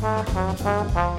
Ha ha ha ha.